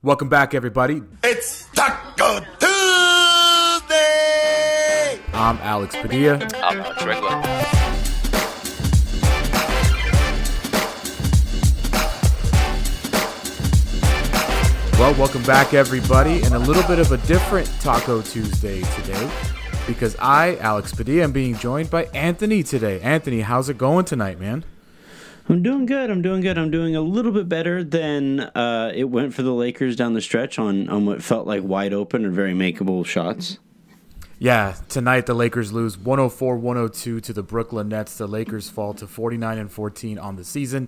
Welcome back, everybody. It's Talk-O Tuesday! I'm Alex Padilla. I'm Alex Regla. Well, welcome back, everybody, and a little bit of a different Talk-O Tuesday today because I, Alex Padilla, am being joined by Anthony today. Anthony, how's it going tonight, man? I'm doing good. I'm doing good. I'm doing a little bit better than uh, it went for the Lakers down the stretch on, on what felt like wide open or very makeable shots. Yeah, tonight the Lakers lose 104-102 to the Brooklyn Nets. The Lakers fall to 49 and 14 on the season.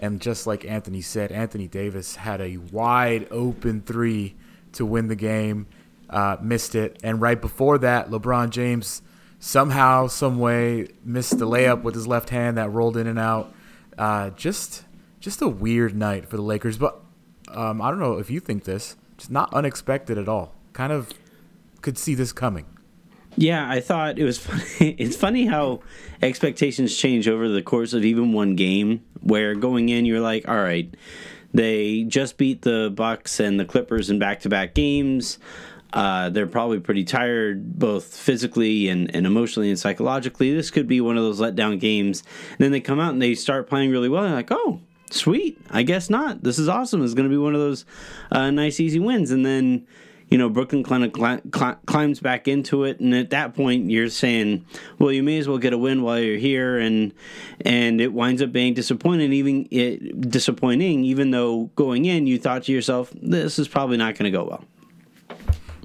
And just like Anthony said, Anthony Davis had a wide open 3 to win the game. Uh, missed it. And right before that, LeBron James somehow, some way missed the layup with his left hand that rolled in and out. Uh, just just a weird night for the Lakers, but um, I don't know if you think this. Just not unexpected at all. Kind of could see this coming. Yeah, I thought it was funny. It's funny how expectations change over the course of even one game. Where going in, you're like, all right, they just beat the Bucks and the Clippers in back-to-back games. Uh, they're probably pretty tired, both physically and, and emotionally and psychologically. This could be one of those letdown games. And then they come out and they start playing really well. They're like, oh, sweet. I guess not. This is awesome. It's going to be one of those uh, nice, easy wins. And then you know, Brooklyn kind cl- cl- climbs back into it, and at that point, you're saying, well, you may as well get a win while you're here, and and it winds up being disappointing, even it, disappointing, even though going in, you thought to yourself, this is probably not going to go well.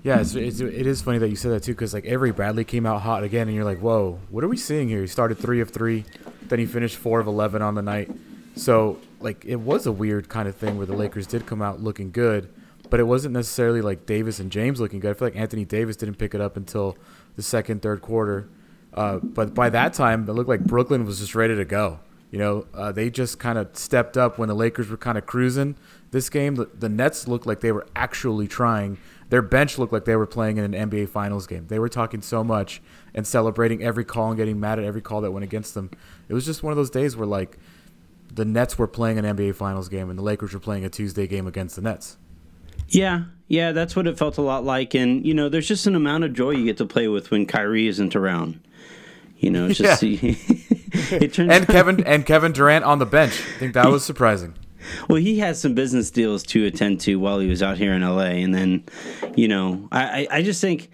Yeah, it's, it's, it is funny that you said that too, because like Avery Bradley came out hot again, and you're like, whoa, what are we seeing here? He started three of three, then he finished four of eleven on the night. So like it was a weird kind of thing where the Lakers did come out looking good but it wasn't necessarily like Davis and James looking good. I feel like Anthony Davis didn't pick it up until the second, third quarter. Uh, but by that time, it looked like Brooklyn was just ready to go. You know, uh, they just kind of stepped up when the Lakers were kind of cruising. This game, the, the Nets looked like they were actually trying. Their bench looked like they were playing in an NBA Finals game. They were talking so much and celebrating every call and getting mad at every call that went against them. It was just one of those days where like the Nets were playing an NBA Finals game and the Lakers were playing a Tuesday game against the Nets. Yeah, yeah, that's what it felt a lot like. And, you know, there's just an amount of joy you get to play with when Kyrie isn't around. You know, it's just yeah. it turns and Kevin and Kevin Durant on the bench. I think that was surprising. Well, he had some business deals to attend to while he was out here in LA, and then, you know, I I just think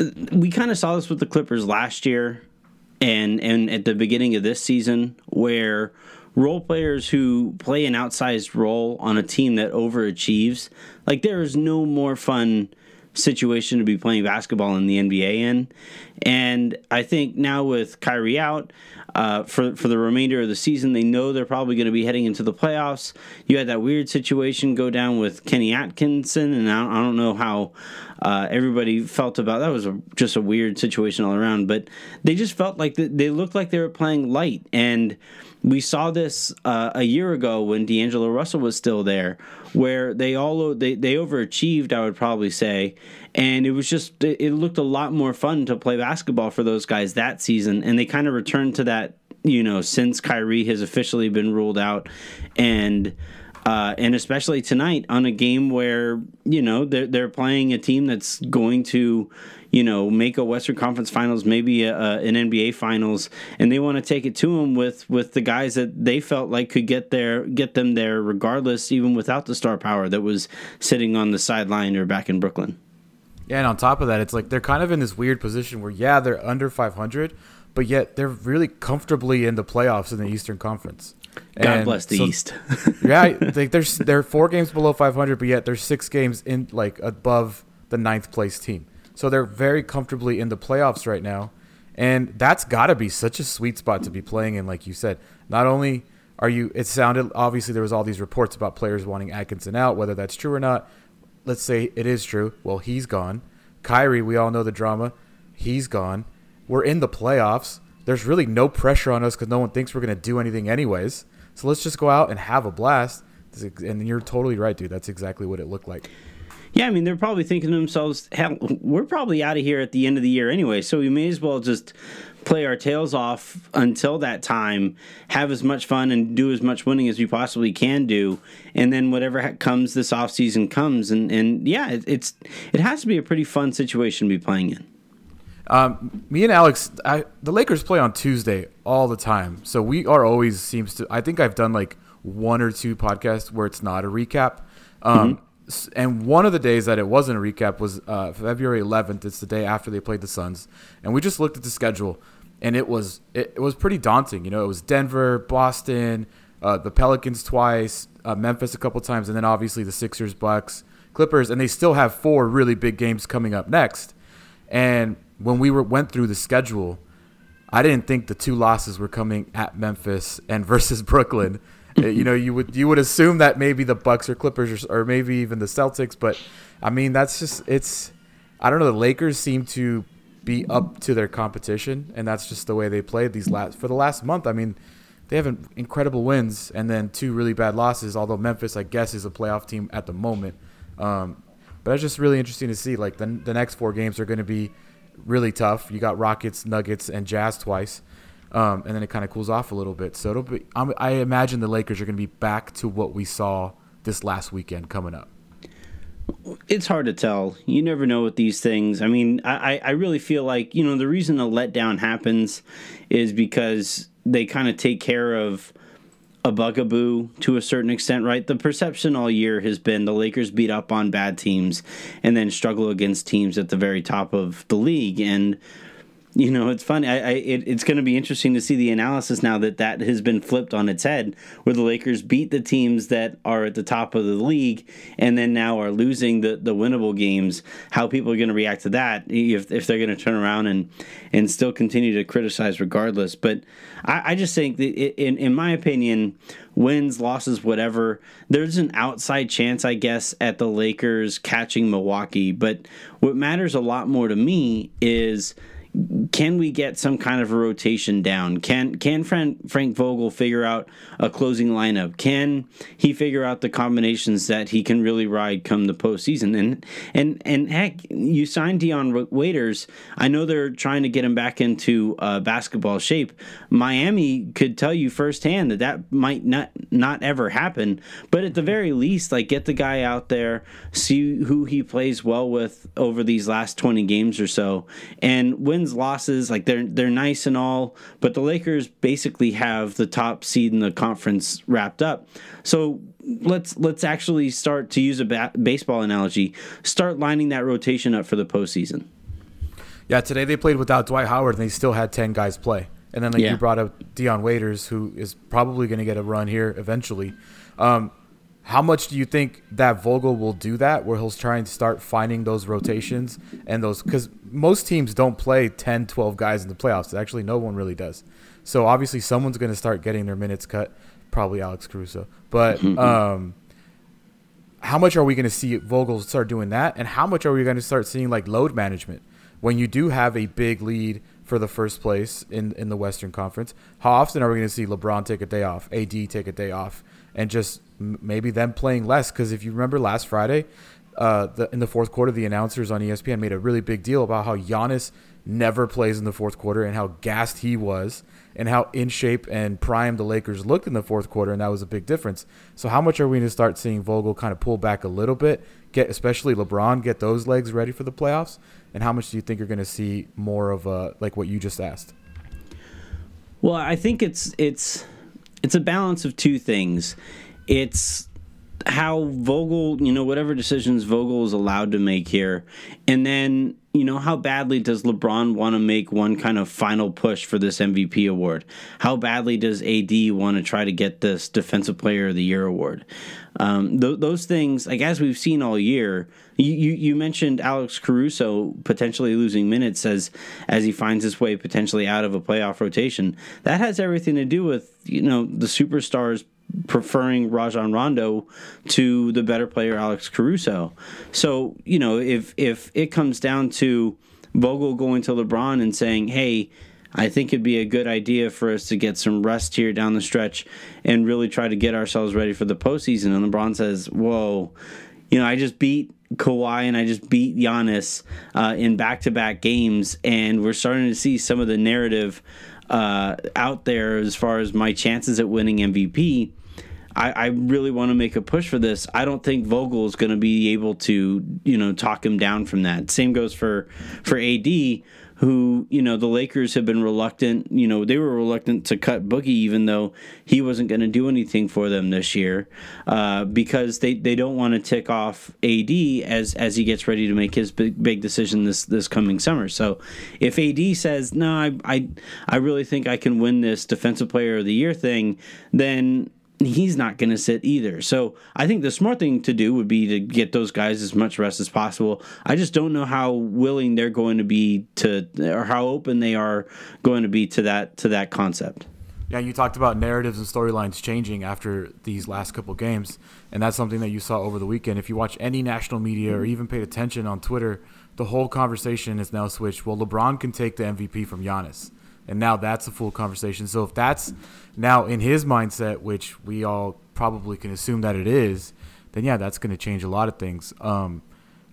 uh, we kind of saw this with the Clippers last year, and and at the beginning of this season where role players who play an outsized role on a team that overachieves, like there is no more fun situation to be playing basketball in the NBA in. And I think now with Kyrie out uh, for for the remainder of the season, they know they're probably going to be heading into the playoffs. You had that weird situation go down with Kenny Atkinson, and I don't, I don't know how uh, everybody felt about that. Was a, just a weird situation all around, but they just felt like the, they looked like they were playing light and we saw this uh, a year ago when D'Angelo Russell was still there, where they all they, they overachieved. I would probably say, and it was just it looked a lot more fun to play basketball for those guys that season, and they kind of returned to that. You know, since Kyrie has officially been ruled out, and uh, and especially tonight on a game where you know they're they're playing a team that's going to you know, make a Western Conference Finals, maybe a, a, an NBA Finals, and they want to take it to them with with the guys that they felt like could get there, get them there, regardless, even without the star power that was sitting on the sideline or back in Brooklyn. Yeah, and on top of that, it's like they're kind of in this weird position where yeah, they're under 500, but yet they're really comfortably in the playoffs in the Eastern Conference. God and bless the so, East. yeah, they, they're they're four games below 500, but yet they're six games in like above the ninth place team. So they're very comfortably in the playoffs right now. And that's got to be such a sweet spot to be playing in, like you said. Not only are you, it sounded, obviously, there was all these reports about players wanting Atkinson out, whether that's true or not. Let's say it is true. Well, he's gone. Kyrie, we all know the drama. He's gone. We're in the playoffs. There's really no pressure on us because no one thinks we're going to do anything anyways. So let's just go out and have a blast. And you're totally right, dude. That's exactly what it looked like. Yeah, I mean, they're probably thinking to themselves, hell, we're probably out of here at the end of the year anyway, so we may as well just play our tails off until that time, have as much fun and do as much winning as we possibly can do, and then whatever comes this offseason comes. And, and yeah, it, it's it has to be a pretty fun situation to be playing in. Um, me and Alex, I, the Lakers play on Tuesday all the time, so we are always seems to. I think I've done like one or two podcasts where it's not a recap. Um, mm-hmm. And one of the days that it wasn't a recap was uh, February 11th. It's the day after they played the Suns, and we just looked at the schedule, and it was it, it was pretty daunting. You know, it was Denver, Boston, uh, the Pelicans twice, uh, Memphis a couple times, and then obviously the Sixers, Bucks, Clippers, and they still have four really big games coming up next. And when we were went through the schedule, I didn't think the two losses were coming at Memphis and versus Brooklyn. Uh, you know, you would you would assume that maybe the Bucks or Clippers or, or maybe even the Celtics, but I mean that's just it's I don't know. The Lakers seem to be up to their competition, and that's just the way they played these last for the last month. I mean, they have incredible wins and then two really bad losses. Although Memphis, I guess, is a playoff team at the moment. Um, but it's just really interesting to see. Like the the next four games are going to be really tough. You got Rockets, Nuggets, and Jazz twice, um, and then it kind of cools off a little bit. So it'll be. I'm, i imagine the Lakers are going to be back to what we saw this last weekend coming up. It's hard to tell. You never know with these things. I mean, I, I really feel like you know the reason the letdown happens is because they kind of take care of a bugaboo to a certain extent, right? The perception all year has been the Lakers beat up on bad teams and then struggle against teams at the very top of the league. And you know, it's funny. I, I it, it's going to be interesting to see the analysis now that that has been flipped on its head, where the Lakers beat the teams that are at the top of the league, and then now are losing the, the winnable games. How people are going to react to that? If, if they're going to turn around and and still continue to criticize regardless. But I, I just think that in in my opinion, wins, losses, whatever, there's an outside chance, I guess, at the Lakers catching Milwaukee. But what matters a lot more to me is can we get some kind of a rotation down? Can can Frank, Frank Vogel figure out a closing lineup? Can he figure out the combinations that he can really ride come the postseason? And and and heck, you signed Dion Waiters. I know they're trying to get him back into uh, basketball shape. Miami could tell you firsthand that that might not not ever happen. But at the very least, like get the guy out there, see who he plays well with over these last twenty games or so, and wins losses like they're they're nice and all, but the Lakers basically have the top seed in the conference wrapped up. So let's let's actually start to use a ba- baseball analogy. Start lining that rotation up for the postseason. Yeah, today they played without Dwight Howard and they still had ten guys play. And then like yeah. you brought up Dion Waiters, who is probably going to get a run here eventually. Um, how much do you think that Vogel will do that, where he'll try and start finding those rotations and those? Because most teams don't play 10, 12 guys in the playoffs. Actually, no one really does. So obviously, someone's going to start getting their minutes cut. Probably Alex Caruso. But um, how much are we going to see Vogel start doing that? And how much are we going to start seeing like load management when you do have a big lead for the first place in in the Western Conference? How often are we going to see LeBron take a day off, AD take a day off? and just maybe them playing less. Because if you remember last Friday, uh, the, in the fourth quarter, the announcers on ESPN made a really big deal about how Giannis never plays in the fourth quarter and how gassed he was and how in shape and primed the Lakers looked in the fourth quarter, and that was a big difference. So, how much are we going to start seeing Vogel kind of pull back a little bit, get especially LeBron get those legs ready for the playoffs, and how much do you think you're going to see more of a like what you just asked? Well, I think it's it's it's a balance of two things. It's how Vogel, you know, whatever decisions Vogel is allowed to make here, and then you know how badly does LeBron want to make one kind of final push for this MVP award? How badly does AD want to try to get this Defensive Player of the Year award? Um, th- those things, like as we've seen all year, you, you, you mentioned Alex Caruso potentially losing minutes as as he finds his way potentially out of a playoff rotation. That has everything to do with you know the superstars preferring Rajon Rondo to the better player Alex Caruso. So you know if if it comes down to Vogel going to LeBron and saying, "Hey." I think it'd be a good idea for us to get some rest here down the stretch and really try to get ourselves ready for the postseason. And LeBron says, Whoa, you know, I just beat Kawhi and I just beat Giannis uh, in back to back games, and we're starting to see some of the narrative uh, out there as far as my chances at winning MVP. I, I really want to make a push for this. I don't think Vogel is going to be able to, you know, talk him down from that. Same goes for for AD, who you know the Lakers have been reluctant. You know they were reluctant to cut Boogie, even though he wasn't going to do anything for them this year, uh, because they, they don't want to tick off AD as as he gets ready to make his big big decision this this coming summer. So if AD says no, I I, I really think I can win this Defensive Player of the Year thing, then he's not going to sit either. So I think the smart thing to do would be to get those guys as much rest as possible. I just don't know how willing they're going to be to, or how open they are going to be to that to that concept. Yeah, you talked about narratives and storylines changing after these last couple games, and that's something that you saw over the weekend. If you watch any national media or even paid attention on Twitter, the whole conversation is now switched. Well, LeBron can take the MVP from Giannis and now that's a full conversation. So if that's now in his mindset, which we all probably can assume that it is, then yeah, that's going to change a lot of things. Um,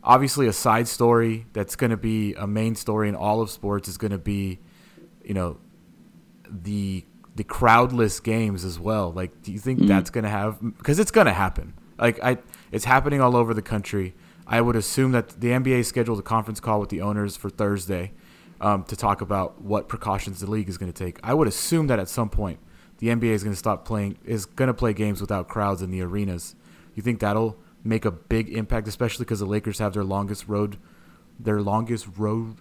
obviously, a side story that's going to be a main story in all of sports is going to be, you know, the the crowdless games as well. Like, do you think mm-hmm. that's going to have? Because it's going to happen. Like, I, it's happening all over the country. I would assume that the NBA scheduled a conference call with the owners for Thursday um, to talk about what precautions the league is going to take. I would assume that at some point the NBA is going to stop playing is going to play games without crowds in the arenas. You think that'll make a big impact, especially because the Lakers have their longest road, their longest road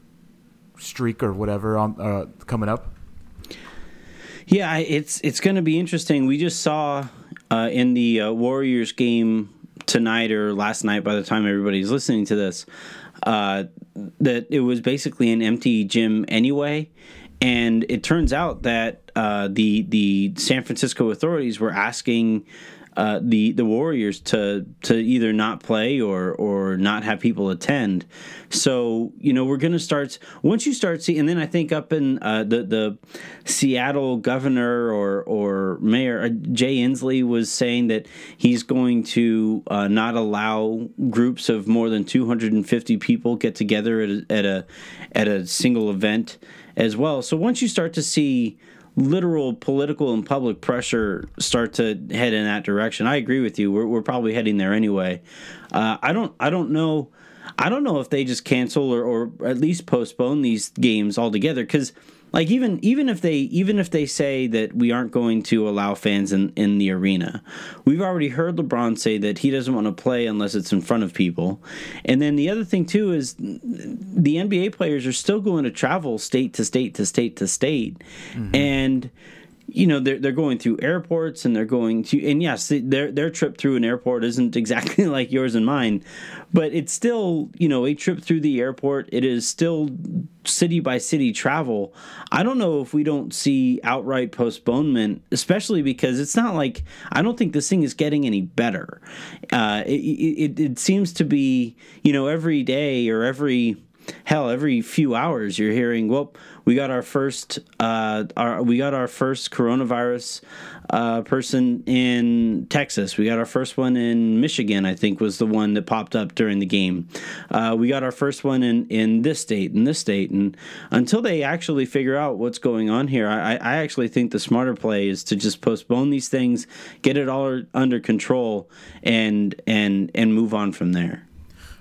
streak or whatever on uh, coming up. Yeah, it's it's going to be interesting. We just saw uh, in the uh, Warriors game tonight or last night, by the time everybody's listening to this, uh, that it was basically an empty gym anyway. And it turns out that uh, the the San Francisco authorities were asking uh, the the Warriors to to either not play or or not have people attend. So you know we're going to start once you start seeing, and then I think up in uh, the the Seattle governor or or mayor uh, Jay Inslee was saying that he's going to uh, not allow groups of more than 250 people get together at a, at a at a single event as well. So once you start to see literal political and public pressure start to head in that direction. I agree with you. We're, we're probably heading there anyway. Uh, I don't I don't know I don't know if they just cancel or, or at least postpone these games altogether because like even even if they even if they say that we aren't going to allow fans in in the arena we've already heard lebron say that he doesn't want to play unless it's in front of people and then the other thing too is the nba players are still going to travel state to state to state to state mm-hmm. and you know they're they're going through airports and they're going to and yes their their trip through an airport isn't exactly like yours and mine but it's still you know a trip through the airport. It is still city by city travel. I don't know if we don't see outright postponement especially because it's not like i don't think this thing is getting any better. Uh, it, it, it seems to be you know every day or every hell every few hours you're hearing well we got our first uh, our we got our first coronavirus uh, person in Texas. We got our first one in Michigan. I think was the one that popped up during the game. Uh, we got our first one in in this state, in this state, and until they actually figure out what's going on here, I, I actually think the smarter play is to just postpone these things, get it all under control, and and and move on from there.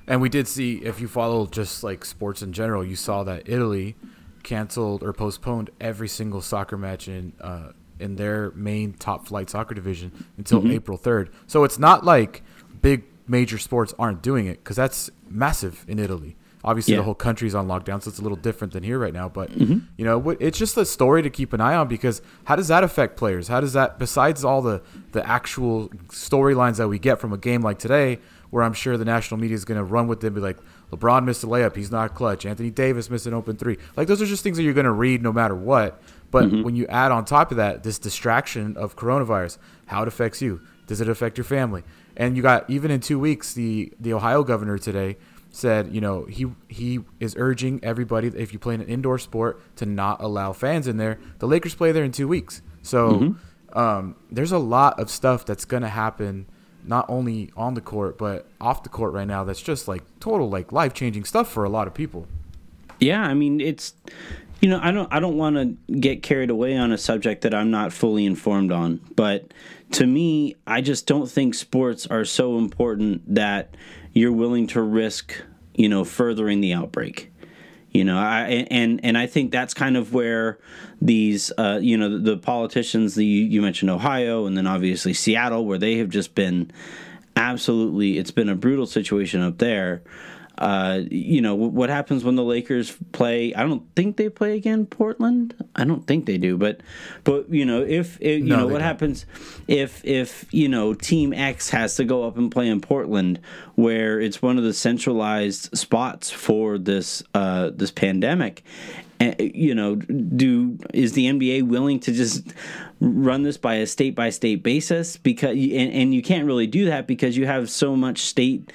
And we did see, if you follow just like sports in general, you saw that Italy canceled or postponed every single soccer match in uh, in their main top flight soccer division until mm-hmm. April 3rd. So it's not like big major sports aren't doing it because that's massive in Italy. Obviously, yeah. the whole country's on lockdown, so it's a little different than here right now. But mm-hmm. you know, it's just a story to keep an eye on because how does that affect players? How does that, besides all the the actual storylines that we get from a game like today, where I'm sure the national media is going to run with them, be like, LeBron missed a layup, he's not clutch. Anthony Davis missed an open three. Like those are just things that you're going to read no matter what. But mm-hmm. when you add on top of that this distraction of coronavirus, how it affects you, does it affect your family? And you got even in two weeks, the the Ohio governor today said, you know, he he is urging everybody if you play an indoor sport to not allow fans in there. The Lakers play there in two weeks, so mm-hmm. um, there's a lot of stuff that's going to happen not only on the court but off the court right now that's just like total like life changing stuff for a lot of people. Yeah, I mean it's you know, I don't I don't want to get carried away on a subject that I'm not fully informed on, but to me, I just don't think sports are so important that you're willing to risk, you know, furthering the outbreak. You know, I and and I think that's kind of where these, uh, you know, the, the politicians. The you mentioned Ohio, and then obviously Seattle, where they have just been absolutely. It's been a brutal situation up there uh, you know what happens when the Lakers play. I don't think they play again Portland. I don't think they do, but but you know if, if you no, know what don't. happens if if you know Team X has to go up and play in Portland, where it's one of the centralized spots for this uh, this pandemic. And, you know, do is the NBA willing to just run this by a state by state basis? Because and, and you can't really do that because you have so much state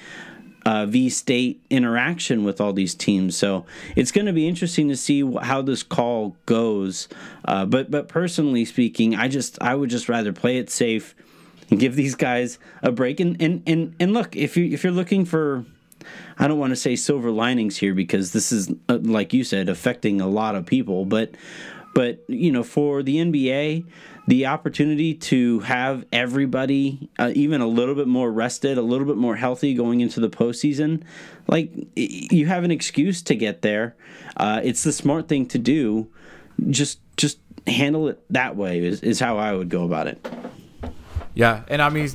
uh, V State interaction with all these teams. So it's going to be interesting to see how this call goes. Uh, but but personally speaking, I just I would just rather play it safe and give these guys a break. And and and, and look, if you if you're looking for I don't want to say silver linings here because this is uh, like you said affecting a lot of people, but but you know for the NBA the opportunity to have everybody uh, even a little bit more rested, a little bit more healthy going into the postseason, like you have an excuse to get there. Uh, it's the smart thing to do. Just just handle it that way is, is how I would go about it. Yeah, and I mean,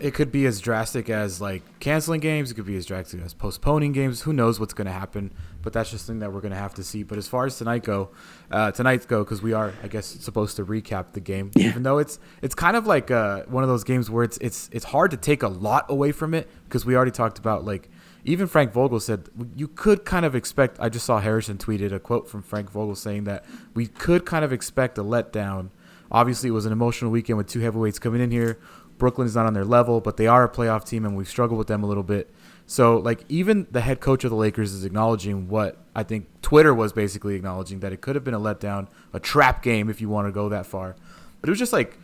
it could be as drastic as like canceling games. It could be as drastic as postponing games. Who knows what's going to happen? But that's just something that we're going to have to see. But as far as tonight go, uh, tonight's go because we are, I guess, supposed to recap the game. Yeah. Even though it's it's kind of like uh, one of those games where it's it's it's hard to take a lot away from it because we already talked about like even Frank Vogel said you could kind of expect. I just saw Harrison tweeted a quote from Frank Vogel saying that we could kind of expect a letdown Obviously, it was an emotional weekend with two heavyweights coming in here. Brooklyn is not on their level, but they are a playoff team, and we've struggled with them a little bit. So, like, even the head coach of the Lakers is acknowledging what I think Twitter was basically acknowledging that it could have been a letdown, a trap game, if you want to go that far. But it was just like,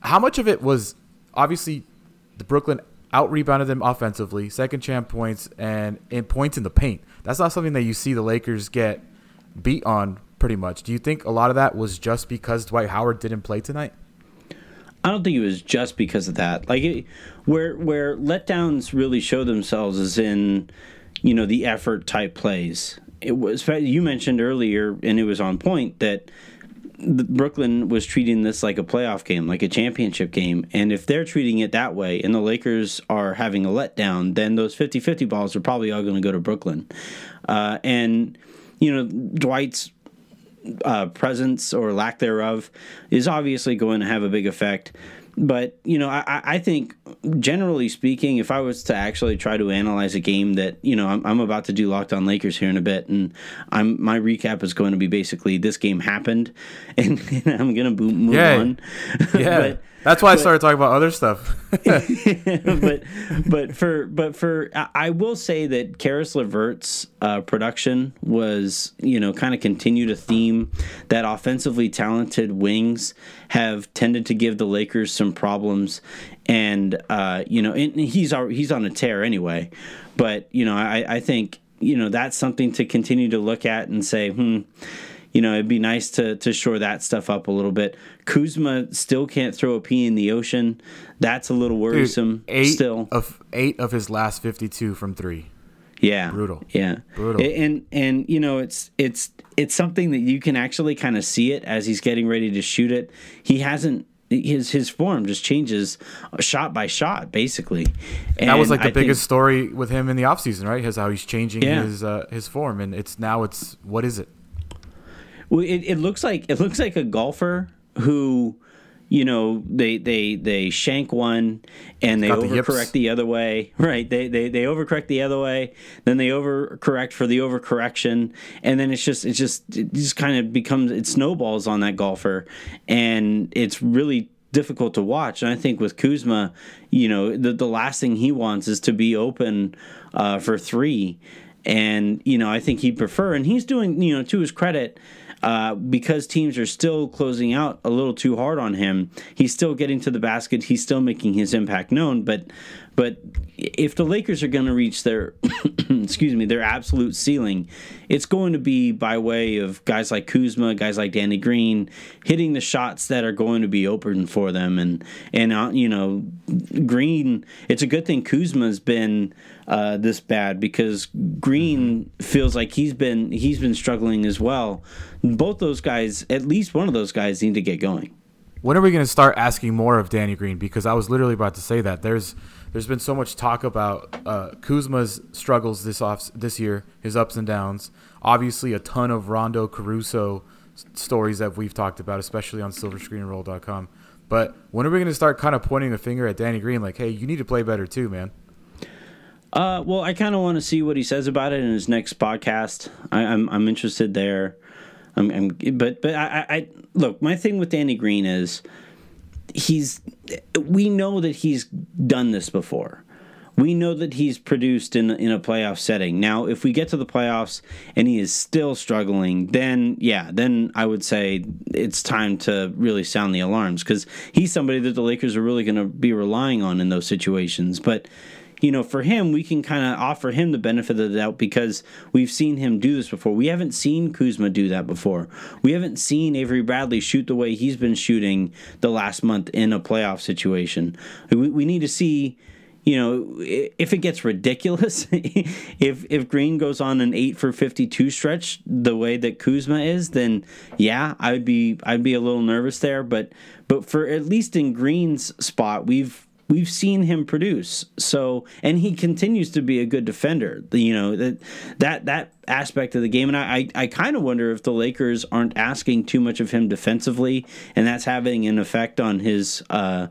how much of it was obviously the Brooklyn out rebounded them offensively, second champ points, and in points in the paint. That's not something that you see the Lakers get beat on pretty much. Do you think a lot of that was just because Dwight Howard didn't play tonight? I don't think it was just because of that. Like it, where where letdowns really show themselves is in you know the effort type plays. It was you mentioned earlier, and it was on point that Brooklyn was treating this like a playoff game, like a championship game. And if they're treating it that way and the Lakers are having a letdown, then those 50 50 balls are probably all going to go to Brooklyn. Uh, and, you know, Dwight's uh, presence or lack thereof is obviously going to have a big effect. But you know, I, I think generally speaking, if I was to actually try to analyze a game that you know I'm, I'm about to do Locked On Lakers here in a bit, and I'm my recap is going to be basically this game happened, and, and I'm gonna move yeah. on. Yeah. but, that's why but, I started talking about other stuff. but but for but for I will say that Caris LeVert's uh, production was you know kind of continued a theme that offensively talented wings have tended to give the Lakers some problems, and uh, you know and he's he's on a tear anyway. But you know I, I think you know that's something to continue to look at and say hmm you know, it'd be nice to to shore that stuff up a little bit. Kuzma still can't throw a pee in the ocean. That's a little worrisome. Dude, eight still of eight of his last fifty two from three. Yeah, brutal. Yeah, brutal. And and you know, it's it's it's something that you can actually kind of see it as he's getting ready to shoot it. He hasn't his his form just changes shot by shot basically and that was like the I biggest think, story with him in the offseason right his how he's changing yeah. his uh, his form and it's now it's what is it well, it, it looks like it looks like a golfer who, you know, they they they shank one and they overcorrect the, the, other way. Right? They, they they overcorrect the other way, then they overcorrect for the overcorrection, and then it's just it's just it just kind of becomes it snowballs on that golfer, and it's really difficult to watch. And I think with Kuzma, you know, the the last thing he wants is to be open uh, for three. And you know, I think he'd prefer, and he's doing, you know, to his credit, uh, because teams are still closing out a little too hard on him. He's still getting to the basket. He's still making his impact known. But but if the Lakers are going to reach their excuse me their absolute ceiling, it's going to be by way of guys like Kuzma, guys like Danny Green hitting the shots that are going to be open for them. And and uh, you know Green, it's a good thing Kuzma's been uh, this bad because Green feels like he's been he's been struggling as well. Both those guys, at least one of those guys, need to get going. When are we going to start asking more of Danny Green? Because I was literally about to say that there's there's been so much talk about uh, Kuzma's struggles this off this year, his ups and downs. Obviously, a ton of Rondo Caruso stories that we've talked about, especially on SilverScreenRoll.com. But when are we going to start kind of pointing the finger at Danny Green, like, hey, you need to play better too, man? Uh, well, I kind of want to see what he says about it in his next podcast. I, am I'm, I'm interested there. I'm, I'm but but I, I look. My thing with Danny Green is he's. We know that he's done this before. We know that he's produced in in a playoff setting. Now, if we get to the playoffs and he is still struggling, then yeah, then I would say it's time to really sound the alarms because he's somebody that the Lakers are really going to be relying on in those situations. But you know, for him, we can kind of offer him the benefit of the doubt because we've seen him do this before. We haven't seen Kuzma do that before. We haven't seen Avery Bradley shoot the way he's been shooting the last month in a playoff situation. We, we need to see you know, if it gets ridiculous, if if Green goes on an eight for fifty two stretch the way that Kuzma is, then yeah, I'd be I'd be a little nervous there. But but for at least in Green's spot, we've we've seen him produce. So, and he continues to be a good defender. You know that that that aspect of the game, and I I, I kind of wonder if the Lakers aren't asking too much of him defensively, and that's having an effect on his. Uh,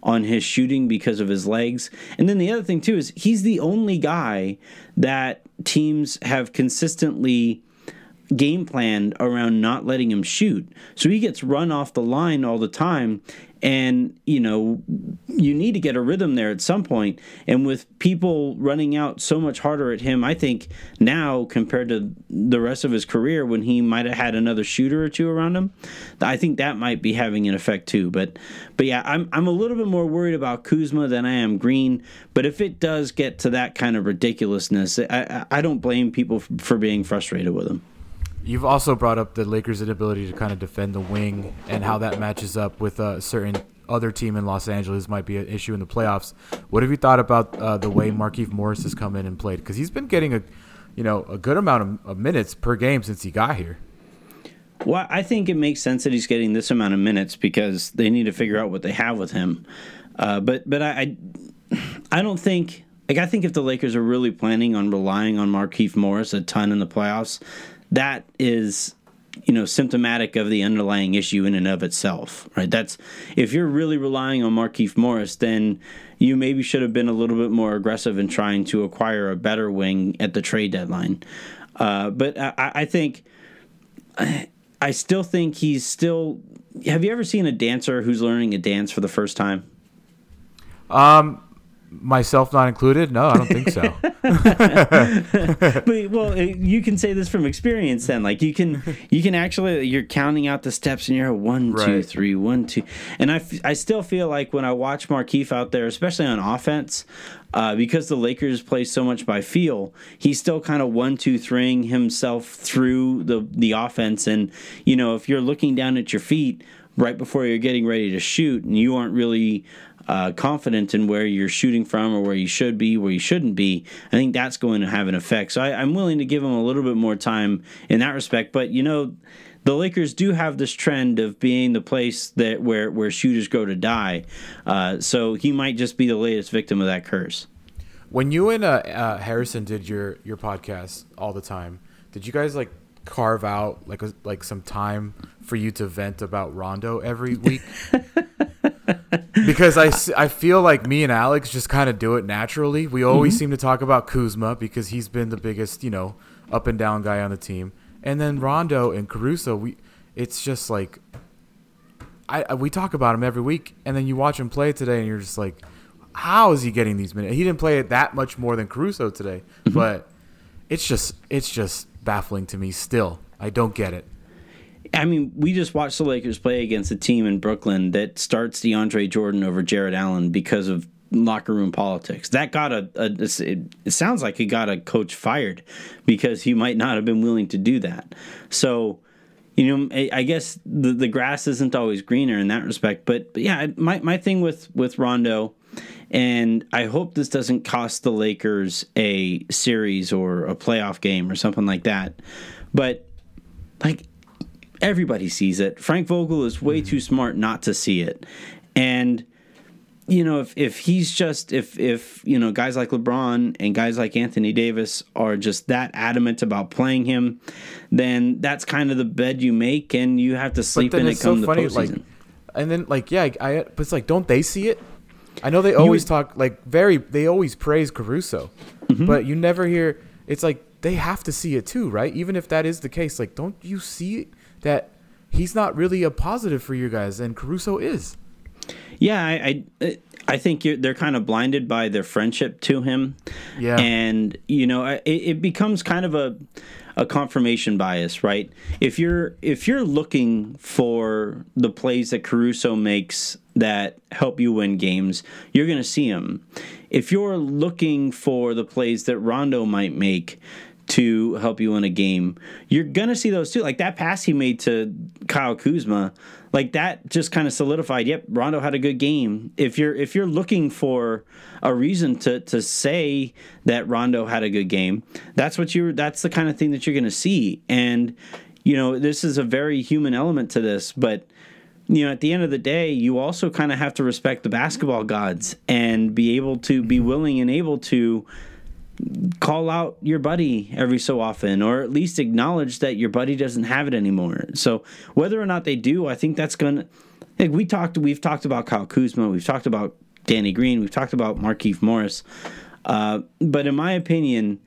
on his shooting because of his legs. And then the other thing too is he's the only guy that teams have consistently game planned around not letting him shoot. So he gets run off the line all the time and you know you need to get a rhythm there at some point. And with people running out so much harder at him i think now compared to the rest of his career when he might have had another shooter or two around him i think that might be having an effect too. But but yeah i'm i'm a little bit more worried about kuzma than i am green. But if it does get to that kind of ridiculousness i i don't blame people for being frustrated with him You've also brought up the Lakers' inability to kind of defend the wing and how that matches up with a certain other team in Los Angeles might be an issue in the playoffs. What have you thought about uh, the way Markieff Morris has come in and played? Because he's been getting a, you know, a good amount of, of, minutes per game since he got here. Well, I think it makes sense that he's getting this amount of minutes because they need to figure out what they have with him. Uh, but but I, I I don't think like I think if the Lakers are really planning on relying on Markieff Morris a ton in the playoffs, that is you know symptomatic of the underlying issue in and of itself right? That's if you're really relying on Markieff Morris then you maybe should have been a little bit more aggressive in trying to acquire a better wing at the trade deadline. Uh, but I, I think I still think he's still have you ever seen a dancer who's learning a dance for the first time? Um myself not included? No i don't think so. But well you can say this from experience then. Like you can you can actually you're counting out the steps and you're one right. two three one two. And I, I still feel like when i watch markieff out there especially on offense uh, because the lakers play so much by feel he's still kind of one two threeing himself through the the offense. And you know if you're looking down at your feet right before you're getting ready to shoot and you aren't really uh, confident in where you're shooting from or where you should be, where you shouldn't be, I think that's going to have an effect. So I, am willing to give him a little bit more time in that respect. But you know, the Lakers do have this trend of being the place that where where shooters go to die. Uh, so he might just be the latest victim of that curse. When you and uh, uh Harrison did your your podcast all the time, did you guys like carve out like a, like some time for you to vent about Rondo every week? because I, I feel like me and Alex just kind of do it naturally. We always mm-hmm. seem to talk about Kuzma because he's been the biggest, you know, up and down guy on the team. And then Rondo and Caruso, we it's just like I, we talk about him every week and then you watch him play today and you're just like how is he getting these minutes? He didn't play it that much more than Caruso today, mm-hmm. but it's just it's just baffling to me still. I don't get it. I mean, we just watched the Lakers play against a team in Brooklyn that starts DeAndre Jordan over Jarrett Allen because of locker room politics. That got a, a it, sounds like he got a coach fired because he might not have been willing to do that. So, you know, I, I guess the the grass isn't always greener in that respect. But, but yeah, my my thing with with Rondo, and I hope this doesn't cost the Lakers a series or a playoff game or something like that. But like everybody sees it. Frank Vogel is way too smart not to see it. And you know, if, if he's just if if you know guys like LeBron and guys like Anthony Davis are just that adamant about playing him, then that's kind of the bed you make, and you have to sleep in it come so funny, the postseason. Like, and then like yeah, I, but it's like don't they see it? I know they always talk like very they always praise Caruso, mm-hmm. but you never hear. It's like they have to see it too, right? Even if that is the case, like don't you see that he's not really a positive for you guys, and Caruso is. Yeah, I I, I think they're kind of blinded by their friendship to him. Yeah, and you know, it, it becomes kind of a a confirmation bias, right? If you're if you're looking for the plays that Caruso makes that help you win games, you're going to see them. If you're looking for the plays that Rondo might make to help you win a game, you're gonna see those too. Like that pass he made to Kyle Kuzma, like that just kind of solidified. Yep, Rondo had a good game. If you're if you're looking for a reason to to say that Rondo had a good game, that's what you that's the kind of thing that you're gonna see. And you know this is a very human element to this, but you know, at the end of the day, you also kind of have to respect the basketball gods and be able to be willing and able to call out your buddy every so often or at least acknowledge that your buddy doesn't have it anymore. So whether or not they do, I think that's going to like we talked we've talked about Kyle Kuzma, we've talked about Danny Green, we've talked about Markieff Morris. Uh, but in my opinion,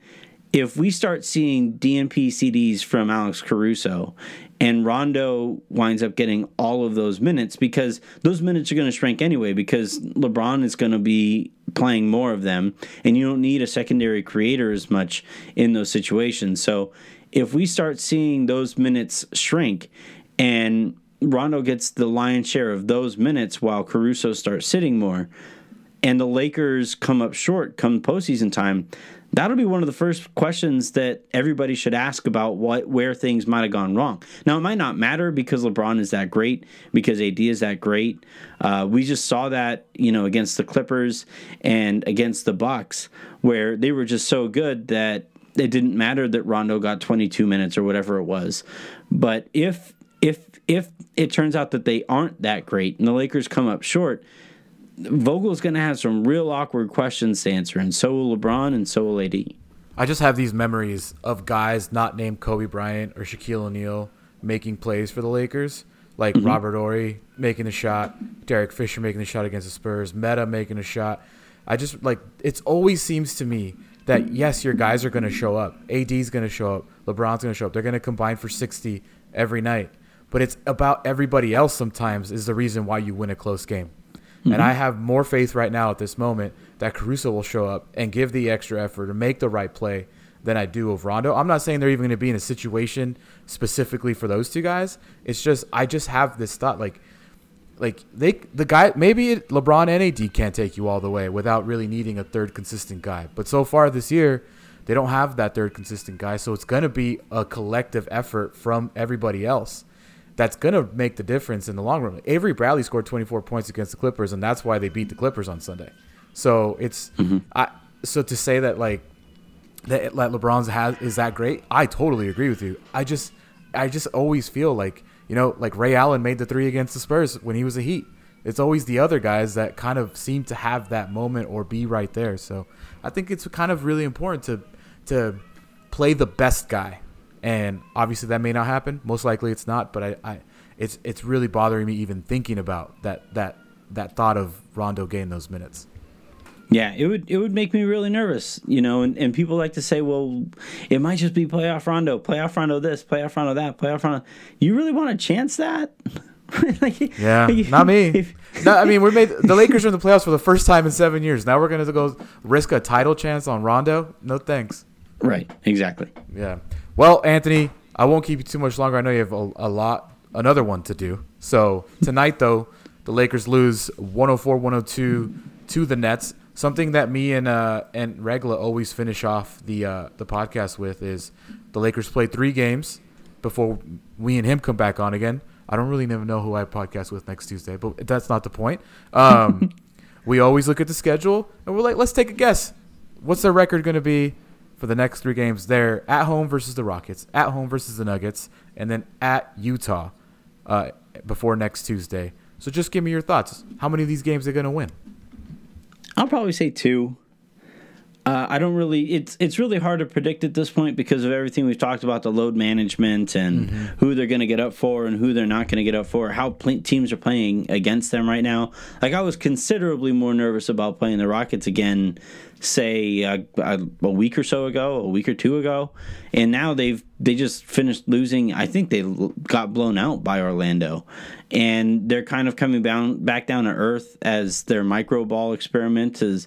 if we start seeing DNP CDs from Alex Caruso and Rondo winds up getting all of those minutes because those minutes are going to shrink anyway because LeBron is going to be playing more of them and you don't need a secondary creator as much in those situations. So if we start seeing those minutes shrink and Rondo gets the lion's share of those minutes while Caruso starts sitting more and the Lakers come up short come postseason time, that'll be one of the first questions that everybody should ask about what where things might have gone wrong. Now it might not matter because LeBron is that great, because AD is that great. Uh, we just saw that you know against the Clippers and against the Bucks, where they were just so good that it didn't matter that Rondo got 22 minutes or whatever it was. But if if if it turns out that they aren't that great and the Lakers come up short, Vogel's going to have some real awkward questions to answer, and so will LeBron, and so will AD. I just have these memories of guys not named Kobe Bryant or Shaquille O'Neal making plays for the Lakers, like mm-hmm. Robert Horry making the shot, Derek Fisher making the shot against the Spurs, Metta making a shot. I just like it always seems to me that yes, your guys are going to show up. AD's going to show up. LeBron's going to show up. They're going to combine for 60 every night. But it's about everybody else sometimes is the reason why you win a close game. Mm-hmm. And I have more faith right now at this moment that Caruso will show up and give the extra effort and make the right play than I do of Rondo. I'm not saying they're even going to be in a situation specifically for those two guys. It's just I just have this thought like like they the guy maybe LeBron and AD can't take you all the way without really needing a third consistent guy. But so far this year, they don't have that third consistent guy, so it's going to be a collective effort from everybody else that's going to make the difference in the long run. Avery Bradley scored 24 points against the Clippers, and that's why they beat the Clippers on Sunday. So it's mm-hmm. I so to say that like that, LeBron's has is that great. I totally agree with you. I just I just always feel like you know like Ray Allen made the three against the Spurs when he was a Heat. It's always the other guys that kind of seem to have that moment or be right there. So I think it's kind of really important to to play the best guy and obviously that may not happen. Most likely it's not, but I, I it's it's really bothering me even thinking about that that that thought of Rondo getting those minutes. Yeah, it would it would make me really nervous, you know. And, and people like to say, well, it might just be playoff Rondo, playoff Rondo this, playoff Rondo that, playoff Rondo. You really want to chance that? like, yeah, not me. If, no, I mean we made the Lakers are in the playoffs for the first time in seven years. Now we're gonna go risk a title chance on Rondo? No thanks. Right. Exactly. Yeah. Well, Anthony, I won't keep you too much longer. I know you have a, a lot another one to do. So tonight, though, the Lakers lose 104-102 to the Nets. Something that me and uh, and Regla always finish off the uh, the podcast with is the Lakers play three games before we and him come back on again. I don't really never know who I podcast with next Tuesday, but that's not the point. Um, we always look at the schedule and we're like, let's take a guess. What's their record going to be for the next three games? They're at home versus the Rockets, at home versus the Nuggets, and then at Utah uh, before next Tuesday. So just give me your thoughts. How many of these games are going to win? I'll probably say two. Uh, I don't really. It's it's really hard to predict at this point because of everything we've talked about the load management and mm-hmm. who they're going to get up for and who they're not going to get up for. How pl- teams are playing against them right now. Like I was considerably more nervous about playing the Rockets again, say uh, a, a week or so ago, a week or two ago, and now they've they just finished losing. I think they got blown out by Orlando, and they're kind of coming down back down to earth as their micro ball experiment is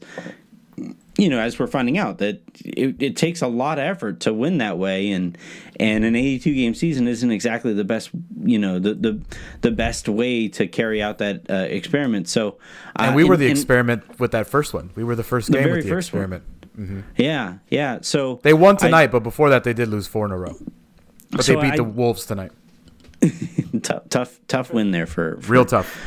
you know, as we're finding out that it, it, takes a lot of effort to win that way, and and an 82 game season isn't exactly the best, you know, the the, the best way to carry out that uh, experiment. So, uh, and we were the experiment with that first one. We were the first game the with the first experiment. Mm-hmm. Yeah, yeah. So they won tonight, I, but before that, they did lose four in a row. But so they beat I, the Wolves tonight. tough, tough, tough win there for, for real tough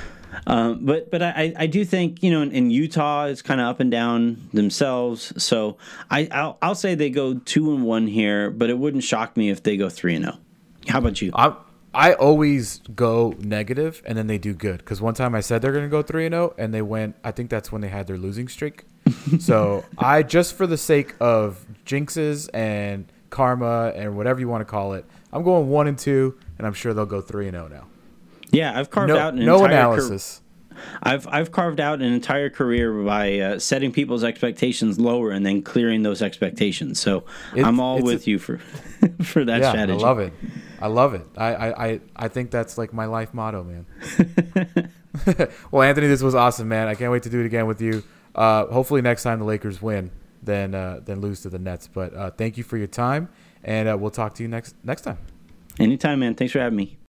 um, but but I, I do think you know in, in Utah it's kind of up and down themselves. So I I'll, I'll, say they go two and one here, but it wouldn't shock me if they go three and zero. Oh. How about you? I I always go negative and then they do good because one time I said they're gonna go three and zero oh, and they went. I think that's when they had their losing streak. so I just for the sake of jinxes and karma and whatever you want to call it, I'm going one and two, and I'm sure they'll go three and zero oh now. Yeah, I've carved no, out an no analysis. I've I've carved out an entire career by uh, setting people's expectations lower and then clearing those expectations. So it, I'm all with a, you for for that yeah, strategy. I love it. I love it. I, I, I think that's like my life motto, man. well, Anthony, this was awesome, man. I can't wait to do it again with you. Uh, hopefully, next time the Lakers win, then uh, then lose to the Nets. But uh, thank you for your time, and uh, we'll talk to you next next time. Anytime, man. Thanks for having me.